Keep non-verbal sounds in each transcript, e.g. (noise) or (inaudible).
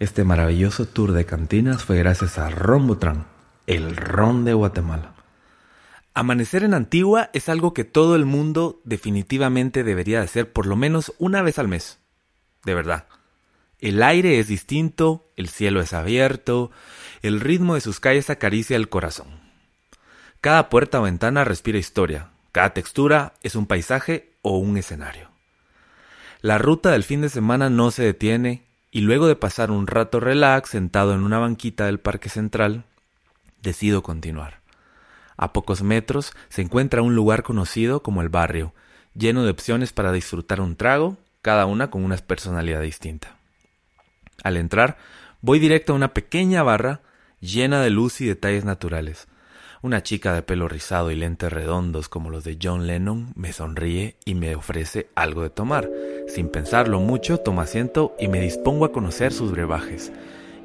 Este maravilloso tour de cantinas fue gracias a Rombotran, el ron de Guatemala. Amanecer en Antigua es algo que todo el mundo definitivamente debería hacer por lo menos una vez al mes. De verdad. El aire es distinto, el cielo es abierto, el ritmo de sus calles acaricia el corazón. Cada puerta o ventana respira historia, cada textura es un paisaje o un escenario. La ruta del fin de semana no se detiene y luego de pasar un rato relax sentado en una banquita del Parque Central, decido continuar. A pocos metros se encuentra un lugar conocido como el barrio, lleno de opciones para disfrutar un trago, cada una con una personalidad distinta. Al entrar, voy directo a una pequeña barra llena de luz y detalles naturales. Una chica de pelo rizado y lentes redondos como los de John Lennon me sonríe y me ofrece algo de tomar. Sin pensarlo mucho, tomo asiento y me dispongo a conocer sus brebajes.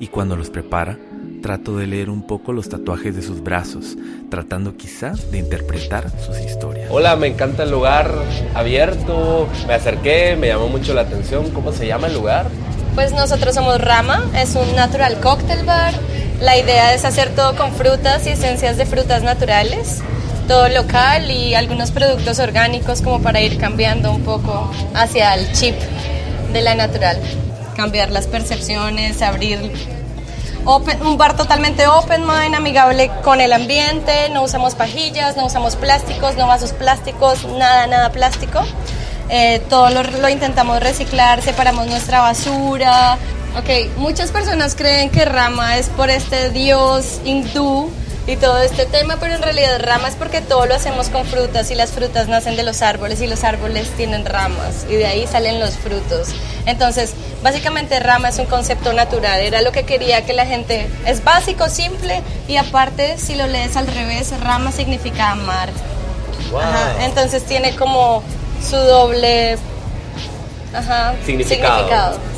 Y cuando los prepara, trato de leer un poco los tatuajes de sus brazos, tratando quizá de interpretar sus historias. Hola, me encanta el lugar abierto. Me acerqué, me llamó mucho la atención. ¿Cómo se llama el lugar? Pues nosotros somos Rama, es un natural cocktail bar la idea es hacer todo con frutas y esencias de frutas naturales, todo local y algunos productos orgánicos como para ir cambiando un poco hacia el chip de la natural. Cambiar las percepciones, abrir un bar totalmente open mind, amigable con el ambiente, no usamos pajillas, no usamos plásticos, no vasos plásticos, nada, nada plástico. Eh, todo lo, lo, intentamos reciclar, separamos nuestra basura, Ok, muchas personas creen que Rama es por este dios hindú y todo este tema, pero en realidad Rama es porque todo lo hacemos con frutas y las frutas nacen de los árboles y los árboles tienen ramas y de ahí salen los frutos. Entonces, básicamente Rama es un concepto natural, era lo que quería que la gente, es básico, simple y aparte si lo lees al revés, Rama significa amar. entonces tiene como su doble significado.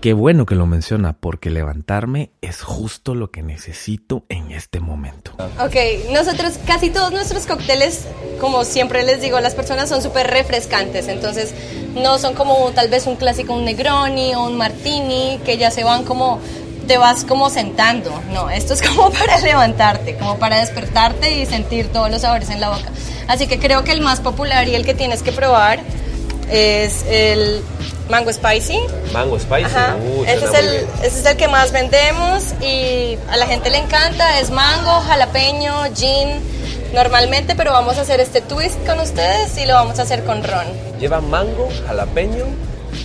Qué bueno que lo menciona, porque levantarme es justo lo que necesito en este momento. Ok, nosotros casi todos nuestros cócteles, como siempre les digo, las personas son súper refrescantes, entonces no son como tal vez un clásico, un Negroni o un Martini, que ya se van como te vas como sentando. No, esto es (laughs) como para levantarte, como para despertarte y sentir todos los sabores en la boca. Así que creo que el más popular y el que tienes que probar es el Mango Spicy. Mango Spicy. Uh, ese, es el, ese es el que más vendemos y a la gente le encanta. Es mango, jalapeño, gin normalmente, pero vamos a hacer este twist con ustedes y lo vamos a hacer con ron. Lleva mango, jalapeño,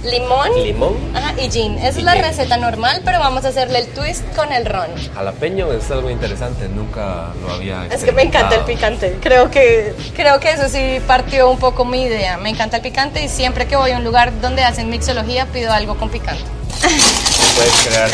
limón, limón ajá, y gin. Esa es la receta normal, pero vamos a hacerle el twist con el ron. Jalapeño es algo interesante, nunca lo había Es que me encanta el picante. Creo que creo que eso sí partió un poco mi idea. Me encanta el picante y siempre que voy a un lugar donde hacen mixología pido algo con picante. Puedes crear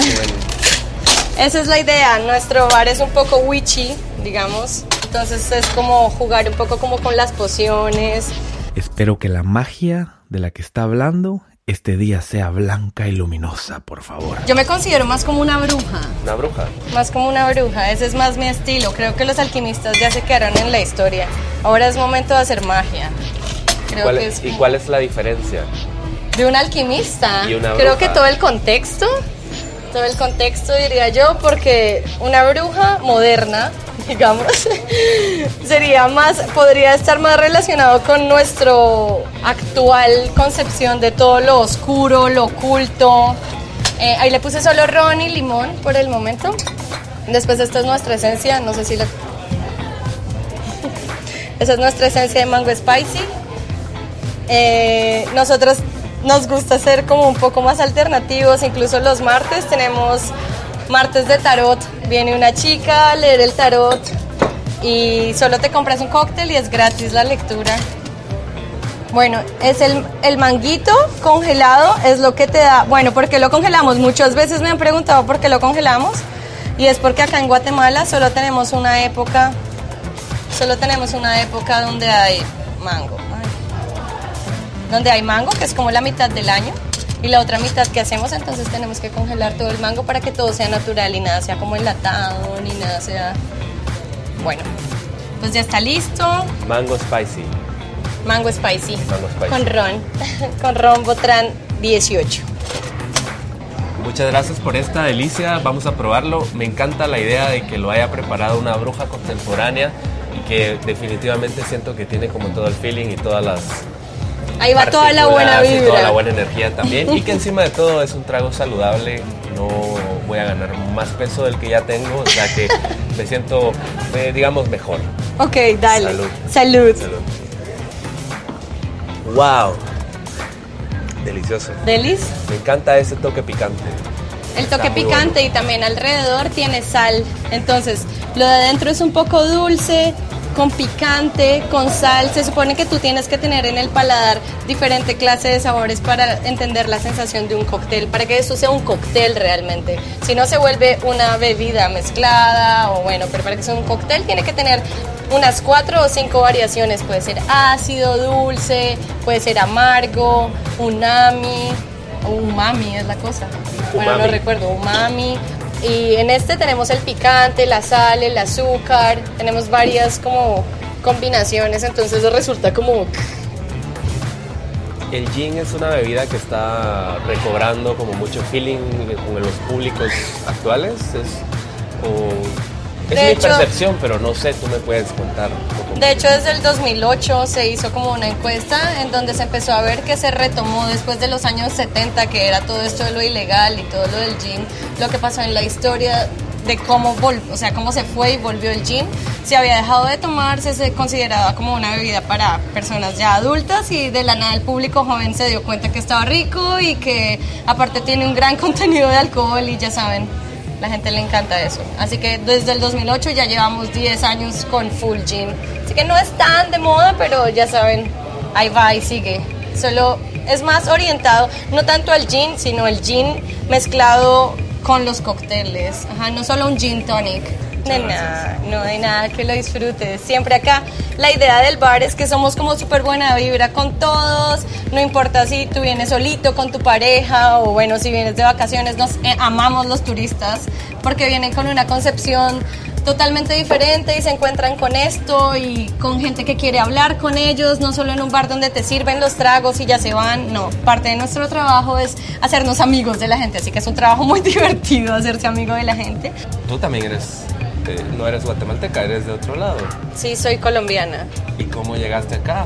Esa es la idea. Nuestro bar es un poco witchy, digamos. Entonces es como jugar un poco como con las pociones. Espero que la magia de la que está hablando este día sea blanca y luminosa, por favor. Yo me considero más como una bruja. ¿Una bruja? Más como una bruja, ese es más mi estilo. Creo que los alquimistas ya se quedaron en la historia. Ahora es momento de hacer magia. ¿Y cuál es la diferencia? De un alquimista. Creo que todo el contexto, todo el contexto diría yo, porque una bruja moderna (laughs) digamos, (laughs) sería más, podría estar más relacionado con nuestro actual concepción de todo lo oscuro, lo oculto. Eh, ahí le puse solo ron y limón por el momento. Después esta es nuestra esencia, no sé si la... (laughs) Esa es nuestra esencia de mango spicy. Eh, nosotros nos gusta ser como un poco más alternativos, incluso los martes tenemos martes de tarot. Viene una chica a leer el tarot y solo te compras un cóctel y es gratis la lectura. Bueno, es el, el, manguito congelado, es lo que te da. Bueno, ¿por qué lo congelamos? Muchas veces me han preguntado por qué lo congelamos. Y es porque acá en Guatemala solo tenemos una época, solo tenemos una época donde hay mango. Donde hay mango, que es como la mitad del año y la otra mitad que hacemos, entonces tenemos que congelar todo el mango para que todo sea natural y nada sea como enlatado, ni nada sea... Bueno, pues ya está listo. Mango spicy. Mango spicy. Mango spicy. Con ron. (laughs) Con ron Botran 18. Muchas gracias por esta delicia, vamos a probarlo. Me encanta la idea de que lo haya preparado una bruja contemporánea y que definitivamente siento que tiene como todo el feeling y todas las... Ahí va toda la buena y Toda la vibra. buena energía también y que encima de todo es un trago saludable. No voy a ganar más peso del que ya tengo, o sea que (laughs) me siento, eh, digamos, mejor. Ok, dale. Salud. Salud. Salud. Wow. Delicioso. Delis. Me encanta ese toque picante. El toque picante y también alrededor tiene sal. Entonces, lo de adentro es un poco dulce, con picante, con sal. Se supone que tú tienes que tener en el paladar diferente clase de sabores para entender la sensación de un cóctel, para que eso sea un cóctel realmente. Si no se vuelve una bebida mezclada o bueno, pero para que sea un cóctel tiene que tener unas cuatro o cinco variaciones. Puede ser ácido, dulce, puede ser amargo, unami, o umami es la cosa. Bueno, no recuerdo, umami. Y en este tenemos el picante, la sal, el azúcar, tenemos varias como combinaciones, entonces resulta como El gin es una bebida que está recobrando como mucho feeling con los públicos actuales. Es, o- es mi hecho- percepción, pero no sé, tú me puedes contar. De hecho, desde el 2008 se hizo como una encuesta en donde se empezó a ver que se retomó después de los años 70, que era todo esto de lo ilegal y todo lo del gin, lo que pasó en la historia de cómo, vol- o sea, cómo se fue y volvió el gin. Se había dejado de tomarse, se consideraba como una bebida para personas ya adultas y de la nada el público joven se dio cuenta que estaba rico y que aparte tiene un gran (laughs) contenido de alcohol y ya saben, la gente le encanta eso. Así que desde el 2008 ya llevamos 10 años con full gin. Así que no es tan de moda, pero ya saben, ahí va y sigue. Solo es más orientado, no tanto al gin, sino el gin mezclado con los cócteles. Ajá, no solo un gin tonic. De nada, no hay nada que lo disfrutes. Siempre acá la idea del bar es que somos como súper buena vibra con todos. No importa si tú vienes solito con tu pareja o bueno, si vienes de vacaciones. Nos eh, amamos los turistas porque vienen con una concepción totalmente diferente y se encuentran con esto y con gente que quiere hablar con ellos, no solo en un bar donde te sirven los tragos y ya se van, no, parte de nuestro trabajo es hacernos amigos de la gente, así que es un trabajo muy (laughs) divertido hacerse amigo de la gente. Tú también eres, no eres guatemalteca, eres de otro lado. Sí, soy colombiana. ¿Y cómo llegaste acá?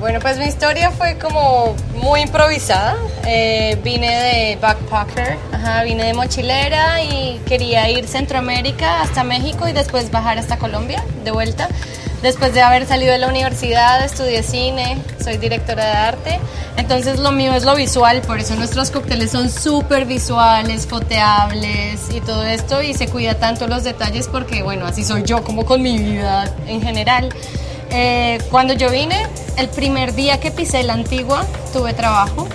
Bueno, pues mi historia fue como muy improvisada. Eh, vine de backpacker, ajá, vine de mochilera y quería ir Centroamérica hasta México y después bajar hasta Colombia de vuelta. Después de haber salido de la universidad, estudié cine, soy directora de arte. Entonces lo mío es lo visual, por eso nuestros cócteles son súper visuales, foteables y todo esto. Y se cuida tanto los detalles porque, bueno, así soy yo como con mi vida en general. Eh, cuando yo vine, el primer día que pisé la antigua, tuve trabajo.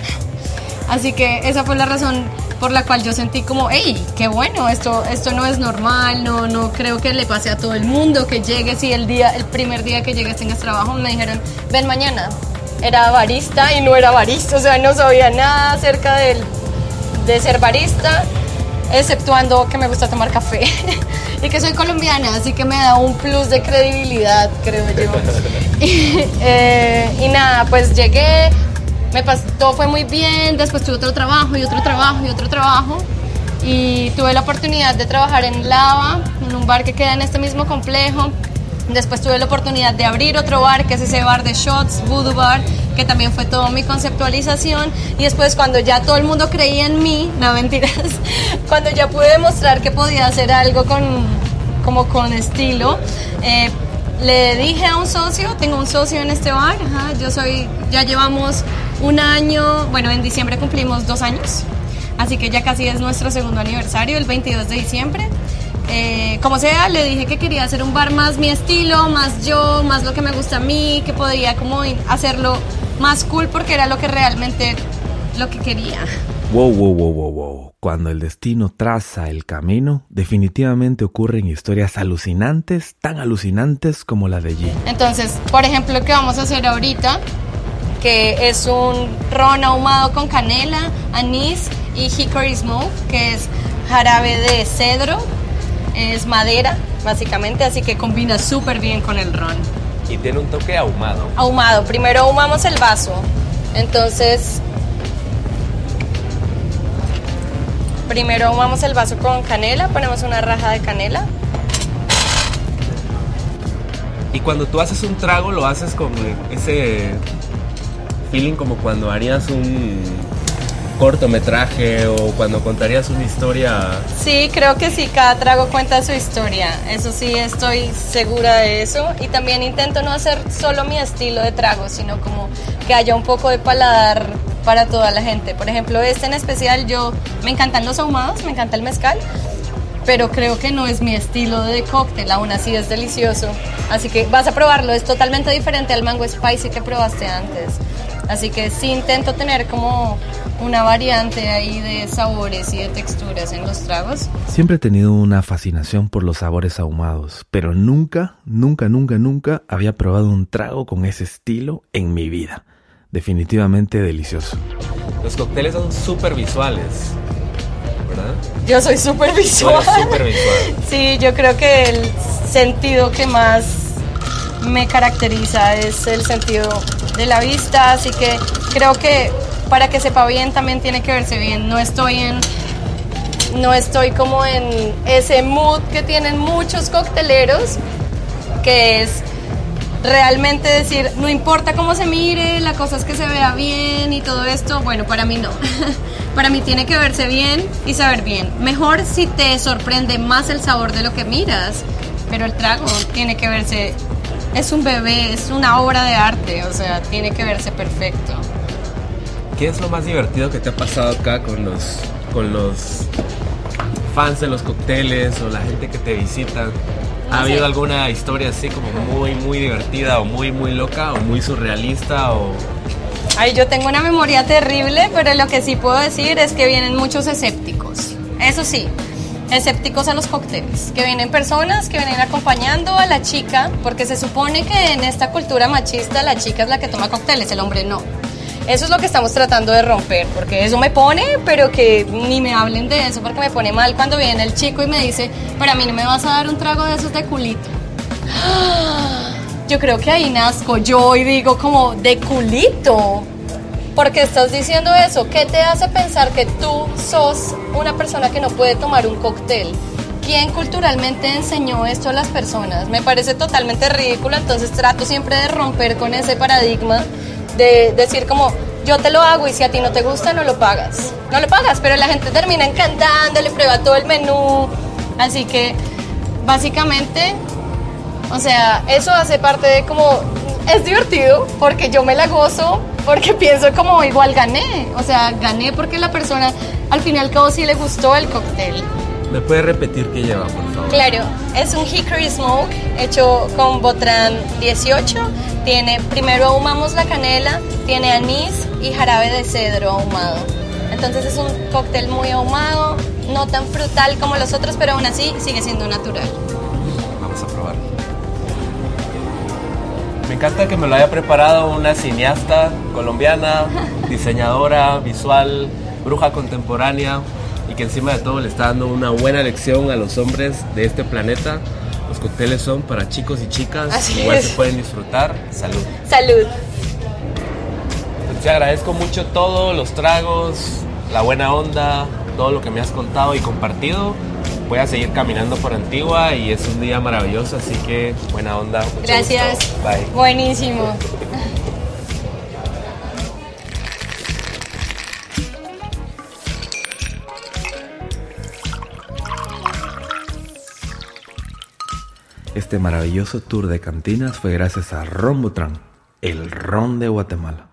Así que esa fue la razón por la cual yo sentí como, hey, qué bueno, esto, esto no es normal, no, no creo que le pase a todo el mundo que llegues y el día, el primer día que llegues tengas trabajo, me dijeron, ven mañana. Era barista y no era barista, o sea, no sabía nada acerca del, de ser barista, exceptuando que me gusta tomar café (laughs) y que soy colombiana, así que me da un plus de credibilidad, creo yo. (laughs) eh, y nada, pues llegué, me pasó, todo fue muy bien, después tuve otro trabajo y otro trabajo y otro trabajo. Y tuve la oportunidad de trabajar en Lava, en un bar que queda en este mismo complejo. Después tuve la oportunidad de abrir otro bar, que es ese bar de shots, Voodoo Bar, que también fue toda mi conceptualización. Y después cuando ya todo el mundo creía en mí, (laughs) no mentiras, cuando ya pude demostrar que podía hacer algo con, como con estilo, eh, le dije a un socio, tengo un socio en este bar, yo soy, ya llevamos un año, bueno, en diciembre cumplimos dos años, así que ya casi es nuestro segundo aniversario, el 22 de diciembre. Eh, como sea, le dije que quería hacer un bar más mi estilo, más yo, más lo que me gusta a mí, que podía como hacerlo más cool porque era lo que realmente lo que quería. Wow, wow, wow, wow, wow. Cuando el destino traza el camino, definitivamente ocurren historias alucinantes, tan alucinantes como la de G. Entonces, por ejemplo, lo que vamos a hacer ahorita, que es un ron ahumado con canela, anís y hickory smoke, que es jarabe de cedro, es madera, básicamente, así que combina súper bien con el ron. Y tiene un toque ahumado. Ahumado, primero ahumamos el vaso, entonces Primero ahumamos el vaso con canela, ponemos una raja de canela. Y cuando tú haces un trago, lo haces con ese feeling como cuando harías un cortometraje o cuando contarías una historia. Sí, creo que sí, cada trago cuenta su historia. Eso sí, estoy segura de eso. Y también intento no hacer solo mi estilo de trago, sino como que haya un poco de paladar para toda la gente. Por ejemplo, este en especial, yo me encantan los ahumados, me encanta el mezcal, pero creo que no es mi estilo de cóctel, aún así es delicioso. Así que vas a probarlo, es totalmente diferente al mango spicy que probaste antes. Así que sí intento tener como una variante ahí de sabores y de texturas en los tragos. Siempre he tenido una fascinación por los sabores ahumados, pero nunca, nunca, nunca, nunca había probado un trago con ese estilo en mi vida. Definitivamente delicioso. Los cócteles son súper visuales, ¿verdad? Yo soy súper visual. Súper visual. (laughs) Sí, yo creo que el sentido que más me caracteriza es el sentido de la vista, así que creo que para que sepa bien también tiene que verse bien. No estoy en no estoy como en ese mood que tienen muchos cocteleros, que es realmente decir, no importa cómo se mire, la cosa es que se vea bien y todo esto, bueno, para mí no. (laughs) para mí tiene que verse bien y saber bien. Mejor si te sorprende más el sabor de lo que miras, pero el trago tiene que verse, es un bebé, es una obra de arte, o sea, tiene que verse perfecto. ¿Qué es lo más divertido que te ha pasado acá con los, con los fans de los cócteles o la gente que te visita? ¿Ha habido alguna historia así como muy, muy divertida o muy, muy loca o muy surrealista o...? Ay, yo tengo una memoria terrible, pero lo que sí puedo decir es que vienen muchos escépticos. Eso sí, escépticos a los cócteles, que vienen personas que vienen acompañando a la chica, porque se supone que en esta cultura machista la chica es la que toma cócteles, el hombre no. Eso es lo que estamos tratando de romper, porque eso me pone, pero que ni me hablen de eso, porque me pone mal cuando viene el chico y me dice, para mí no me vas a dar un trago de esos de culito. Yo creo que ahí nazco yo y digo como, de culito. Porque estás diciendo eso, ¿qué te hace pensar que tú sos una persona que no puede tomar un cóctel? ¿Quién culturalmente enseñó esto a las personas? Me parece totalmente ridículo, entonces trato siempre de romper con ese paradigma de decir como yo te lo hago y si a ti no te gusta no lo pagas. No lo pagas, pero la gente termina encantando, le prueba todo el menú. Así que básicamente, o sea, eso hace parte de como es divertido porque yo me la gozo, porque pienso como igual gané, o sea, gané porque la persona al fin y al cabo sí le gustó el cóctel. ¿Me puede repetir qué lleva, por favor? Claro, es un Hickory Smoke hecho con Botran 18. Tiene, primero ahumamos la canela, tiene anís y jarabe de cedro ahumado. Entonces es un cóctel muy ahumado, no tan frutal como los otros, pero aún así sigue siendo natural. Vamos a probarlo. Me encanta que me lo haya preparado una cineasta colombiana, diseñadora visual, bruja contemporánea y que encima de todo le está dando una buena lección a los hombres de este planeta. Los cócteles son para chicos y chicas, Así igual es. se pueden disfrutar. Salud. Salud. Te agradezco mucho todo, los tragos, la buena onda, todo lo que me has contado y compartido. Voy a seguir caminando por Antigua y es un día maravilloso, así que buena onda. mucho Gracias. gusto. Bye. Buenísimo. Este maravilloso tour de cantinas fue gracias a Rombotran, el ron de Guatemala.